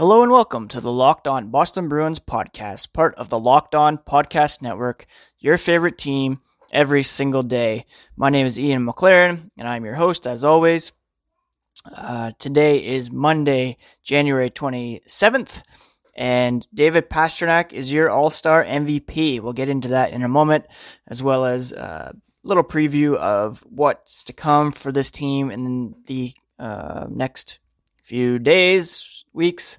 Hello and welcome to the Locked On Boston Bruins podcast, part of the Locked On Podcast Network, your favorite team every single day. My name is Ian McLaren, and I'm your host as always. Uh, today is Monday, January 27th, and David Pastrnak is your All Star MVP. We'll get into that in a moment, as well as a little preview of what's to come for this team in the uh, next few days, weeks,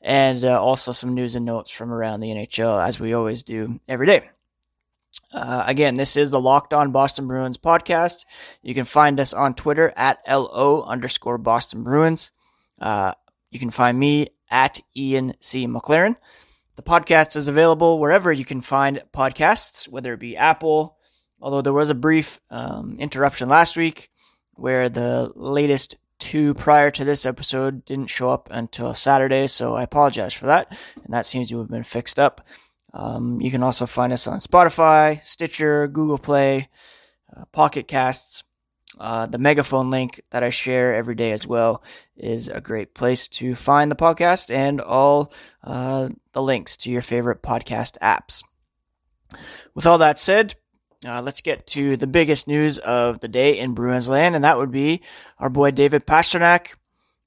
and uh, also some news and notes from around the NHL, as we always do every day. Uh, again, this is the Locked On Boston Bruins podcast. You can find us on Twitter at LO underscore Boston Bruins. Uh, you can find me at Ian C. McLaren. The podcast is available wherever you can find podcasts, whether it be Apple, although there was a brief um, interruption last week where the latest two prior to this episode didn't show up until Saturday, so I apologize for that. And that seems to have been fixed up. Um, you can also find us on Spotify, Stitcher, Google Play, uh, Pocket Casts. Uh, the megaphone link that I share every day as well is a great place to find the podcast and all uh, the links to your favorite podcast apps. With all that said, uh, let's get to the biggest news of the day in Bruins land, and that would be our boy David Pastrnak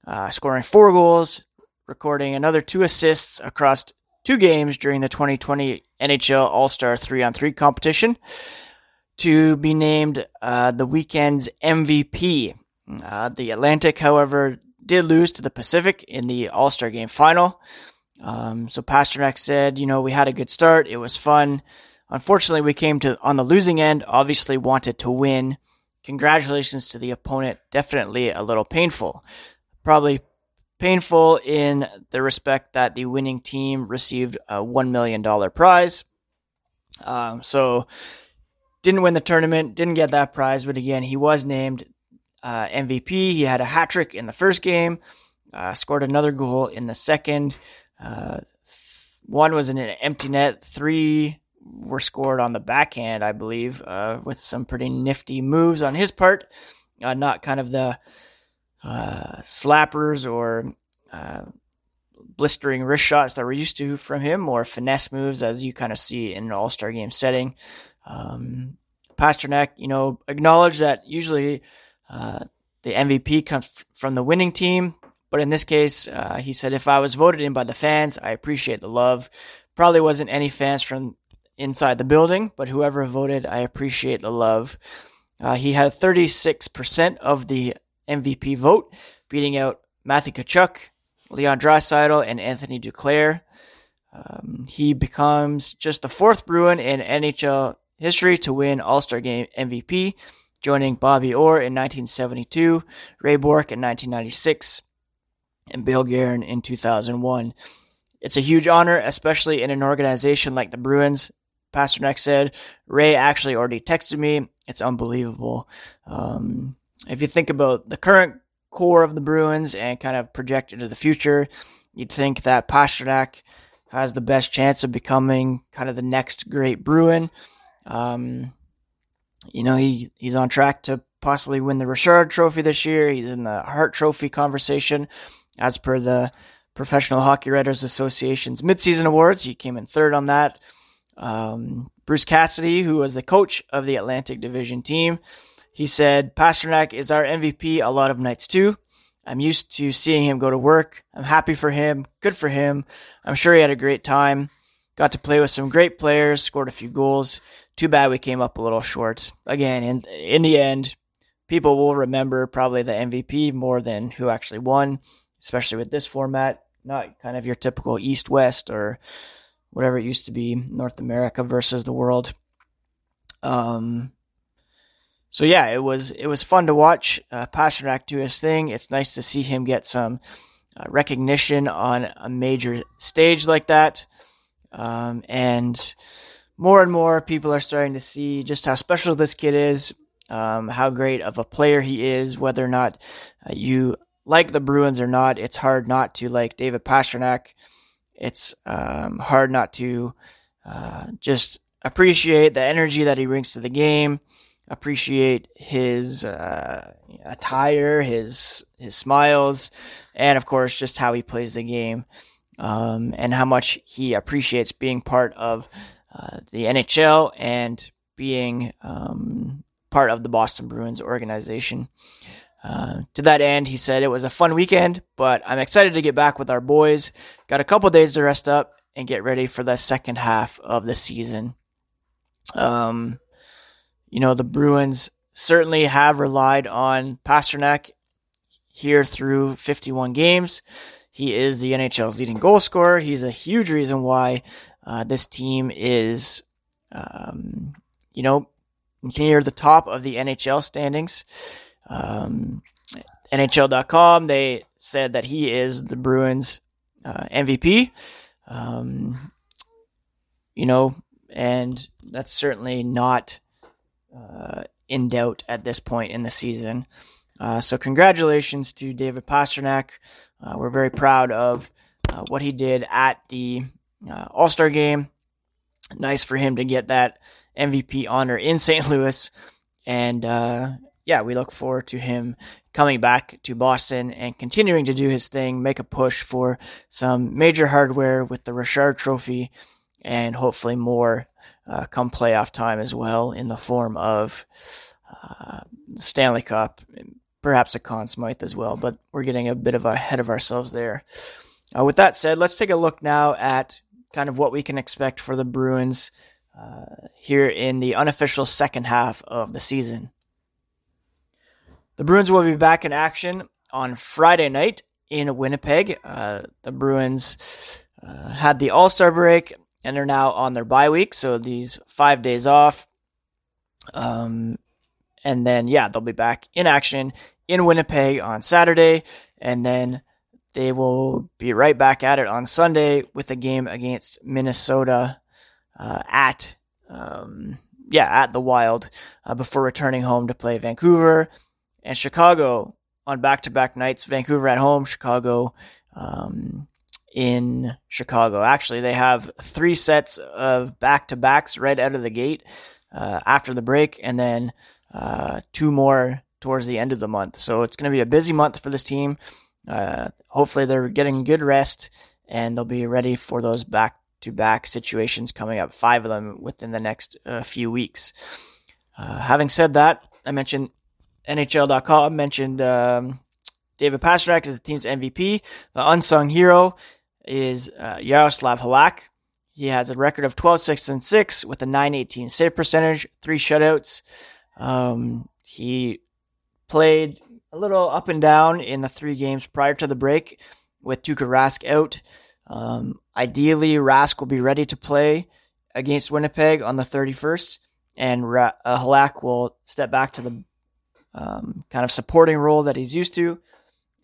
uh, scoring four goals, recording another two assists across two games during the 2020 NHL All Star 3 on 3 competition to be named uh, the weekend's MVP. Uh, the Atlantic, however, did lose to the Pacific in the All Star game final. Um, so Pastrnak said, you know, we had a good start. It was fun. Unfortunately, we came to on the losing end. Obviously, wanted to win. Congratulations to the opponent. Definitely a little painful. Probably painful in the respect that the winning team received a one million dollar prize. Um, so didn't win the tournament, didn't get that prize, but again, he was named uh, MVP. He had a hat trick in the first game, uh, scored another goal in the second. Uh, one was in an empty net. Three were scored on the backhand, I believe, uh, with some pretty nifty moves on his part. Uh, not kind of the uh, slappers or uh, blistering wrist shots that we're used to from him, or finesse moves as you kind of see in an All Star game setting. Um, Pastrnak, you know, acknowledged that usually uh, the MVP comes from the winning team, but in this case, uh, he said, if I was voted in by the fans, I appreciate the love. Probably wasn't any fans from inside the building, but whoever voted, I appreciate the love. Uh, he had 36% of the MVP vote, beating out Matthew Tkachuk, Leon Draisaitl, and Anthony Duclair. Um, he becomes just the fourth Bruin in NHL history to win All Star Game MVP, joining Bobby Orr in 1972, Ray Bourque in 1996, and Bill Guerin in 2001. It's a huge honor, especially in an organization like the Bruins, Pastrnak said, Ray actually already texted me. It's unbelievable. Um, if you think about the current core of the Bruins and kind of project into the future, you'd think that Pastrnak has the best chance of becoming kind of the next great Bruin. Um, you know, he, he's on track to possibly win the Richard Trophy this year. He's in the Hart Trophy conversation as per the Professional Hockey Writers Association's midseason awards. He came in third on that. Um, Bruce Cassidy, who was the coach of the Atlantic Division team, he said, Pastrnak is our MVP a lot of nights too. I'm used to seeing him go to work. I'm happy for him. Good for him. I'm sure he had a great time. Got to play with some great players, scored a few goals. Too bad we came up a little short. Again, in, in the end, people will remember probably the MVP more than who actually won, especially with this format. Not kind of your typical East West or whatever it used to be, North America versus the world. Um, so yeah, it was it was fun to watch uh, Pastrnak do his thing. It's nice to see him get some uh, recognition on a major stage like that, um, and more and more people are starting to see just how special this kid is, um, how great of a player he is. Whether or not uh, you like the Bruins or not, it's hard not to like David Pastrnak it's um, hard not to uh, just appreciate the energy that he brings to the game. appreciate his uh, attire, his his smiles, and of course just how he plays the game, um, and how much he appreciates being part of uh, the NHL and being um, part of the Boston Bruins organization. Uh, to that end, he said it was a fun weekend, but I'm excited to get back with our boys. Got a couple days to rest up and get ready for the second half of the season. Um, you know, the Bruins certainly have relied on Pastrnak here through 51 games. He is the NHL's leading goal scorer. He's a huge reason why uh, this team is, um, you know, near the top of the NHL standings. Um, NHL.com, they said that he is the Bruins uh, MVP. Um, you know, and that's certainly not uh, in doubt at this point in the season. Uh, so, congratulations to David Pastrnak. Uh, we're very proud of uh, what he did at the uh, All Star game. Nice for him to get that MVP honor in St. Louis. And yeah, we look forward to him coming back to Boston and continuing to do his thing, make a push for some major hardware with the Richard Trophy and hopefully more uh, come playoff time as well in the form of uh, Stanley Cup, perhaps a Conn Smythe as well. But we're getting a bit of ahead of ourselves there. Uh, with that said, let's take a look now at kind of what we can expect for the Bruins uh, here in the unofficial second half of the season. The Bruins will be back in action on Friday night in Winnipeg. Uh, the Bruins uh, had the All Star break and they're now on their bye week, so these five days off. Um, and then yeah, they'll be back in action in Winnipeg on Saturday, and then they will be right back at it on Sunday with a game against Minnesota uh, at um, yeah at the Wild uh, before returning home to play Vancouver and Chicago on back-to-back nights. Vancouver at home, Chicago um, in Chicago. Actually, they have three sets of back to backs right out of the gate uh, after the break, and then uh, two more towards the end of the month. So it's going to be a busy month for this team. Uh, hopefully, they're getting good rest and they'll be ready for those back to back situations coming up, five of them within the next uh, few weeks. Uh, having said that, I mentioned NHL.com mentioned um, David Pastrnak as the team's MVP, the unsung hero is uh, Yaroslav Halak. He has a record of 12 6 and 6 with a 918 save percentage, three shutouts. Um, he played a little up and down in the three games prior to the break with Tuukka Rask out. Um, ideally, Rask will be ready to play against Winnipeg on the 31st, and Ra- uh, Halak will step back to the um, kind of supporting role that he's used to.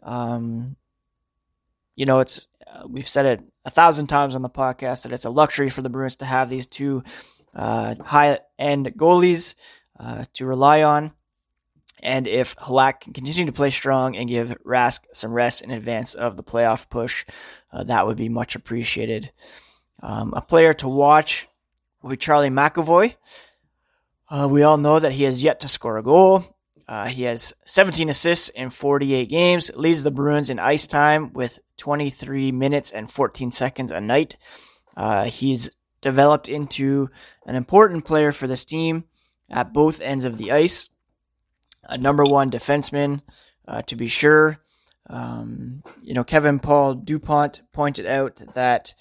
Um, you know, it's uh, we've said it a thousand times on the podcast that it's a luxury for the Bruins to have these two uh, high end goalies uh, to rely on. And if Halak can continue to play strong and give Rask some rest in advance of the playoff push, uh, that would be much appreciated. Um, a player to watch will be Charlie McAvoy. Uh, we all know that he has yet to score a goal. Uh, he has 17 assists in 48 games, leads the Bruins in ice time with 23 minutes and 14 seconds a night. Uh, he's developed into an important player for this team at both ends of the ice. A number one defenseman, uh, to be sure. Um, you know, Kevin Paul Dupont pointed out that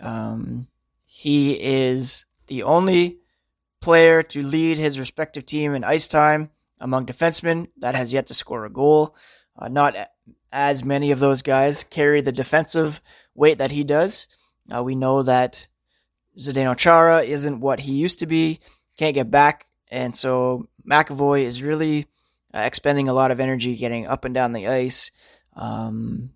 um, he is the only player to lead his respective team in ice time among defensemen that has yet to score a goal. Uh, not as many of those guys carry the defensive weight that he does. Uh, we know that Zdeno Chara isn't what he used to be, can't get back, and so McAvoy is really uh, expending a lot of energy getting up and down the ice. Um,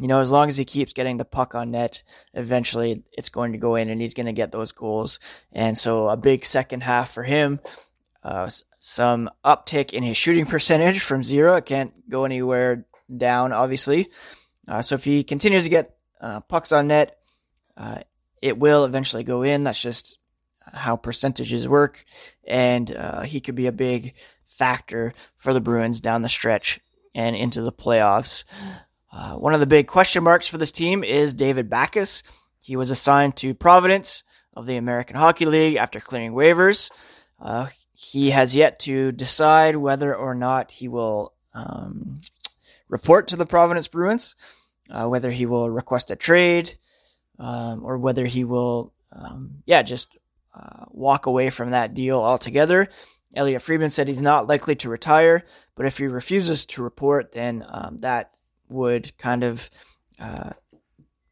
you know, as long as he keeps getting the puck on net, eventually it's going to go in and he's going to get those goals. And so a big second half for him. Uh, some uptick in his shooting percentage from zero. It can't go anywhere down, obviously. Uh, so if he continues to get uh, pucks on net, uh, it will eventually go in. That's just how percentages work, and uh, he could be a big factor for the Bruins down the stretch and into the playoffs. Uh, one of the big question marks for this team is David Backes. He was assigned to Providence of the American Hockey League after clearing waivers. Uh, he has yet to decide whether or not he will um, report to the Providence Bruins, uh, whether he will request a trade, um, or whether he will, um, yeah, just uh, walk away from that deal altogether. Elliotte Friedman said he's not likely to retire, but if he refuses to report, then um, that would kind of uh,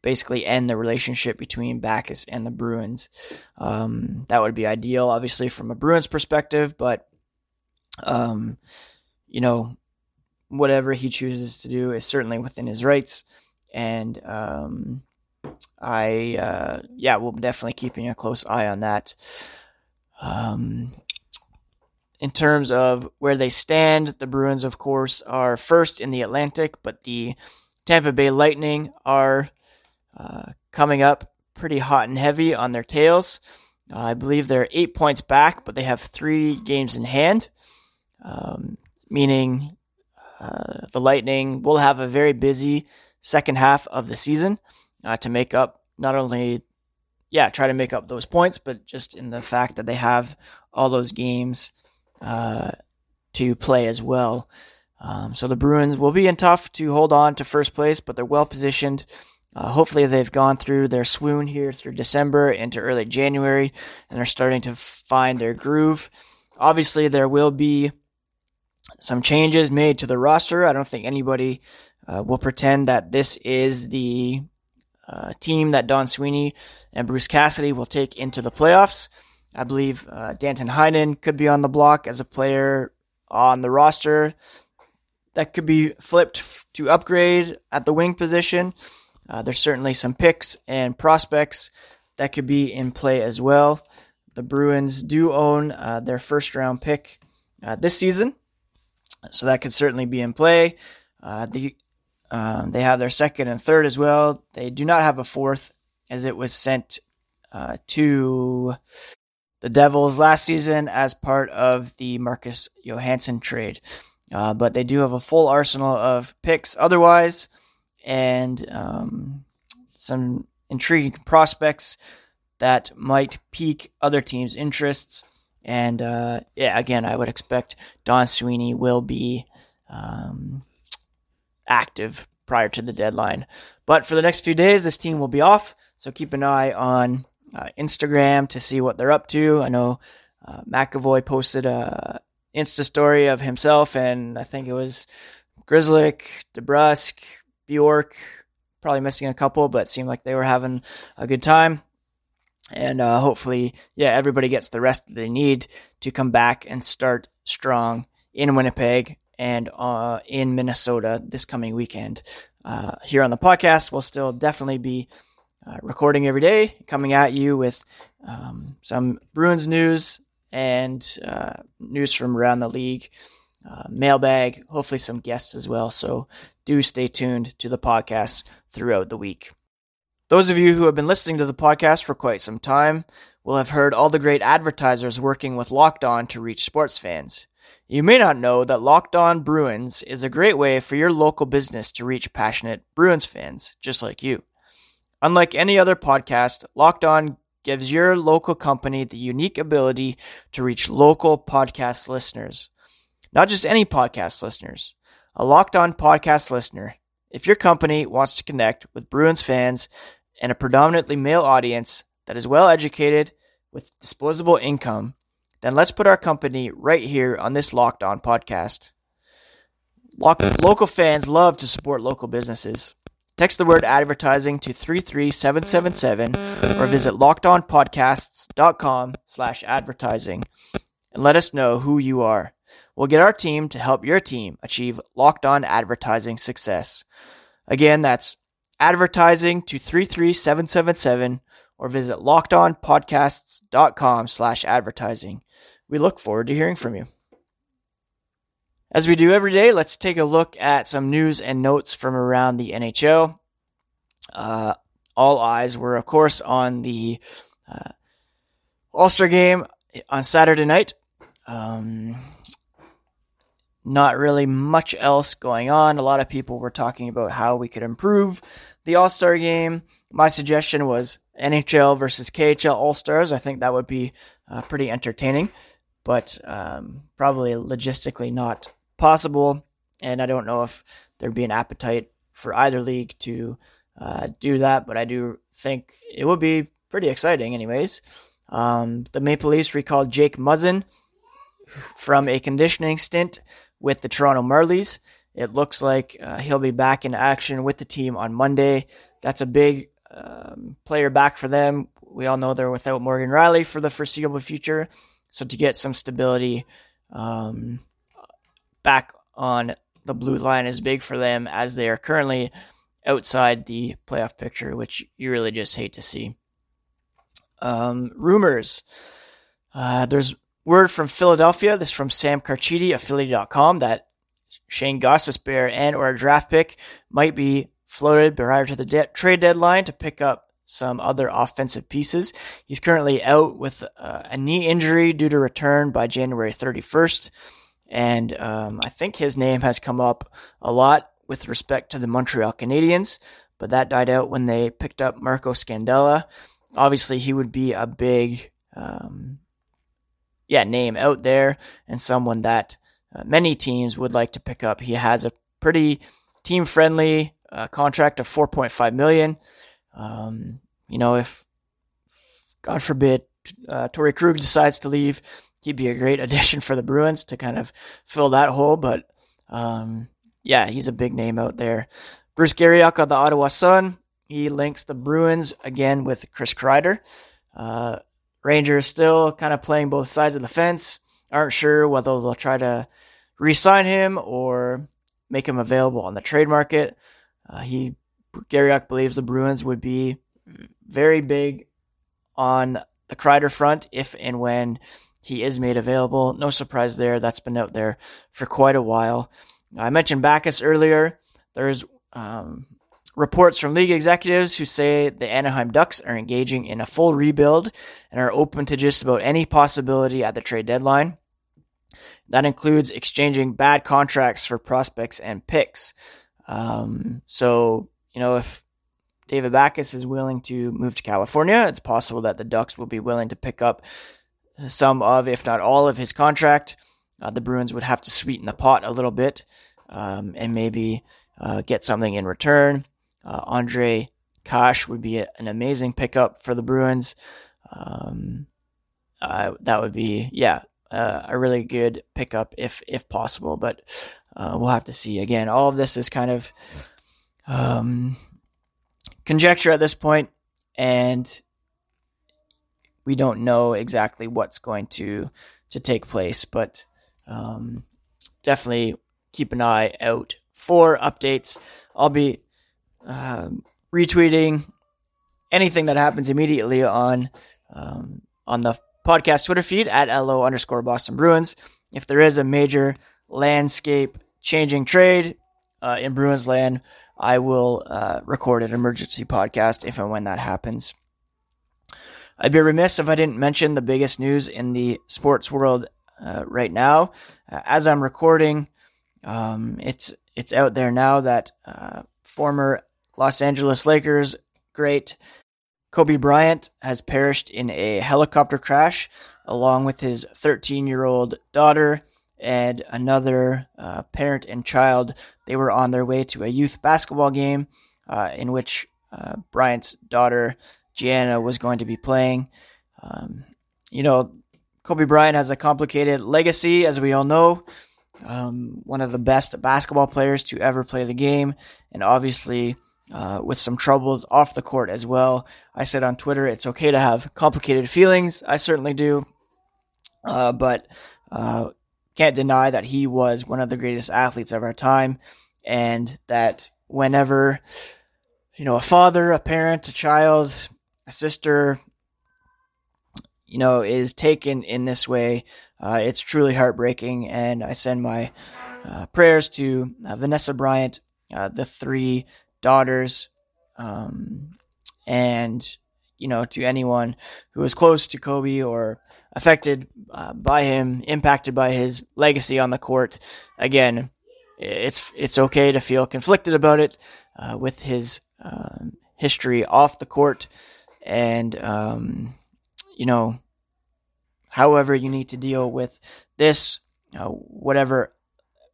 basically end the relationship between Backes and the Bruins. Um, that would be ideal, obviously, from a Bruins perspective, but, um, you know, whatever he chooses to do is certainly within his rights. And um, I, uh, yeah, we'll be definitely keeping a close eye on that. Um, in terms of where they stand, the Bruins, of course, are first in the Atlantic, but the Tampa Bay Lightning are uh, coming up pretty hot and heavy on their tails. Uh, I believe they're eight points back, but they have three games in hand, um, meaning uh, the Lightning will have a very busy second half of the season uh, to make up not only, yeah, try to make up those points, but just in the fact that they have all those games uh, to play as well. Um, so the Bruins will be in tough to hold on to first place, but they're well positioned. Uh, hopefully, they've gone through their swoon here through December into early January, and they're starting to find their groove. Obviously, there will be some changes made to the roster. I don't think anybody uh, will pretend that this is the uh, team that Don Sweeney and Bruce Cassidy will take into the playoffs. I believe uh, Danton Heinen could be on the block as a player on the roster that could be flipped to upgrade at the wing position. Uh, there's certainly some picks and prospects that could be in play as well. The Bruins do own uh, their first round pick uh, this season, so that could certainly be in play. Uh, the um, they have their second and third as well. They do not have a fourth, as it was sent uh, to the Devils last season as part of the Marcus Johansson trade. Uh, but they do have a full arsenal of picks otherwise, and um, some intriguing prospects that might pique other teams' interests. And uh, yeah, again, I would expect Don Sweeney will be um, active prior to the deadline. But for the next few days, this team will be off, so keep an eye on uh, Instagram to see what they're up to. I know uh, McAvoy posted a Insta story of himself, and I think it was Grzelcyk, DeBrusk, Bjork, probably missing a couple, but seemed like they were having a good time. And uh, hopefully, yeah, everybody gets the rest that they need to come back and start strong in Winnipeg and uh, in Minnesota this coming weekend. Uh, here on the podcast, we'll still definitely be uh, recording every day, coming at you with um, some Bruins news and uh, news from around the league, uh, mailbag, hopefully some guests as well. So do stay tuned to the podcast throughout the week. Those of you who have been listening to the podcast for quite some time will have heard all the great advertisers working with Locked On to reach sports fans. You may not know that Locked On Bruins is a great way for your local business to reach passionate Bruins fans just like you. Unlike any other podcast, Locked On gives your local company the unique ability to reach local podcast listeners. Not just any podcast listeners, a Locked On podcast listener. If your company wants to connect with Bruins fans and a predominantly male audience that is well educated with disposable income, then let's put our company right here on this Locked On podcast. local fans love to support local businesses. Text the word advertising to 33777 or visit lockedonpodcasts.com slash advertising and let us know who you are. We'll get our team to help your team achieve locked on advertising success. Again, that's advertising to 33777 or visit lockedonpodcasts.com slash advertising. We look forward to hearing from you. As we do every day, let's take a look at some news and notes from around the NHL. Uh, all eyes were, of course, on the uh, All Star game on Saturday night. Um, not really much else going on. A lot of people were talking about how we could improve the All Star game. My suggestion was NHL versus KHL All Stars. I think that would be uh, pretty entertaining, but um, probably logistically not possible. And I don't know if there'd be an appetite for either league to uh, do that, but I do think it would be pretty exciting, anyways. Um, the Maple Leafs recalled Jake Muzzin from a conditioning stint with the Toronto Marlies. It looks like uh, he'll be back in action with the team on Monday. That's a big um, player back for them. We all know they're without Morgan Rielly for the foreseeable future. So to get some stability um, back on the blue line is big for them as they are currently outside the playoff picture, which you really just hate to see. Um, rumors. Uh, there's word from Philadelphia. This from Sam Carchidi of Philly.com that Shane Gostisbehere and or a draft pick might be floated prior to the de- trade deadline to pick up some other offensive pieces. He's currently out with uh, a knee injury due to return by January 31st. And um, I think his name has come up a lot with respect to the Montreal Canadiens, but that died out when they picked up Marco Scandella. Obviously, he would be a big, um, yeah, name out there and someone that uh, many teams would like to pick up. He has a pretty team-friendly uh, contract of 4.5 million. Um, you know, if God forbid uh, Krug decides to leave, he'd be a great addition for the Bruins to kind of fill that hole. But um, yeah, he's a big name out there. Bruce Garrioch of the Ottawa Sun. He links the Bruins again with Chris Kreider. Uh, Rangers still kind of playing both sides of the fence. Aren't sure whether they'll try to re-sign him or make him available on the trade market. Uh, he Garrioch believes the Bruins would be very big on the Kreider front if and when he is made available. No surprise there. That's been out there for quite a while. I mentioned Backes earlier. There's um, reports from league executives who say the Anaheim Ducks are engaging in a full rebuild and are open to just about any possibility at the trade deadline. That includes exchanging bad contracts for prospects and picks. Um, so, you know, if David Backes is willing to move to California, it's possible that the Ducks will be willing to pick up some of, if not all, of his contract. Uh, the Bruins would have to sweeten the pot a little bit um, and maybe uh, get something in return. Uh, Ondrej Kase would be a, an amazing pickup for the Bruins. Um, uh, that would be, yeah, uh, a really good pickup if if possible. But uh, we'll have to see. Again, all of this is kind of um, conjecture at this point, and we don't know exactly what's going to to take place. But um, definitely keep an eye out for updates. I'll be um, retweeting anything that happens immediately on um, on the podcast Twitter feed at LO underscore Boston Bruins. If there is a major landscape changing trade uh, in Bruins land, I will uh, record an emergency podcast if and when that happens. I'd be remiss if I didn't mention the biggest news in the sports world uh, right now. Uh, as I'm recording, um, it's it's out there now that uh, former Los Angeles Lakers great Kobe Bryant has perished in a helicopter crash, along with his 13 year old daughter and another uh, parent and child. They were on their way to a youth basketball game uh, in which uh, Bryant's daughter, Gianna, was going to be playing. Um, you know, Kobe Bryant has a complicated legacy, as we all know. Um, one of the best basketball players to ever play the game, and obviously uh, with some troubles off the court as well. I said on Twitter, it's okay to have complicated feelings. I certainly do. Uh, but uh, can't deny that he was one of the greatest athletes of our time, and that whenever you know a father, a parent, a child, a sister, you know, is taken in this way, uh, it's truly heartbreaking. And I send my uh, prayers to uh, Vanessa Bryant, uh, the three daughters, um, and you know, to anyone who is close to Kobe or affected uh, by him, impacted by his legacy on the court. Again, it's it's okay to feel conflicted about it uh, with his um, history off the court, and um, you know, however you need to deal with this, whatever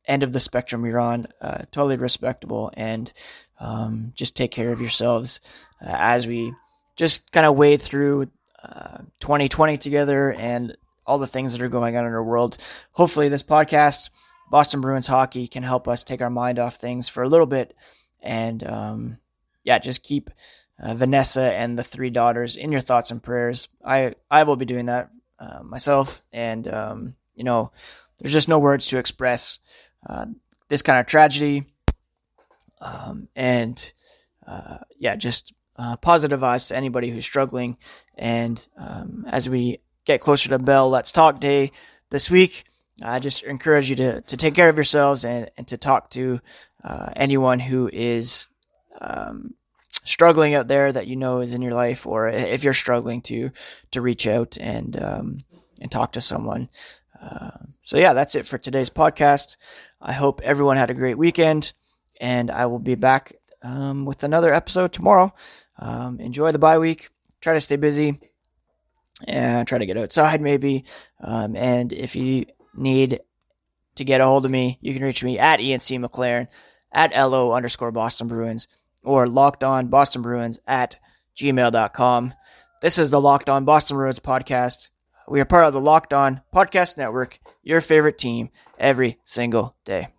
end of the spectrum you're on, uh, totally respectable, and um, just take care of yourselves uh, as we just kind of wade through uh, 2020 together and all the things that are going on in our world. Hopefully, this podcast, Boston Bruins hockey, can help us take our mind off things for a little bit, and um, yeah, just keep uh, Vanessa and the three daughters in your thoughts and prayers. I I will be doing that uh, myself, and um, you know, there's just no words to express uh, this kind of tragedy, um, and uh, yeah, just uh, positive vibes to anybody who's struggling. And um, as we get closer to Bell Let's Talk Day this week, I just encourage you to, to take care of yourselves and, and to talk to uh, anyone who is um, struggling out there that you know is in your life, or if you're struggling to to reach out and um, and talk to someone. Uh, so yeah, that's it for today's podcast. I hope everyone had a great weekend, and I will be back um, with another episode tomorrow. Um, enjoy the bye week. Try to stay busy and try to get outside maybe. Um, and if you need to get a hold of me, you can reach me at ENC McLaren at LO underscore Boston Bruins or locked on Boston Bruins at gmail.com. This is the Locked On Boston Bruins podcast. We are part of the Locked On Podcast Network, your favorite team every single day.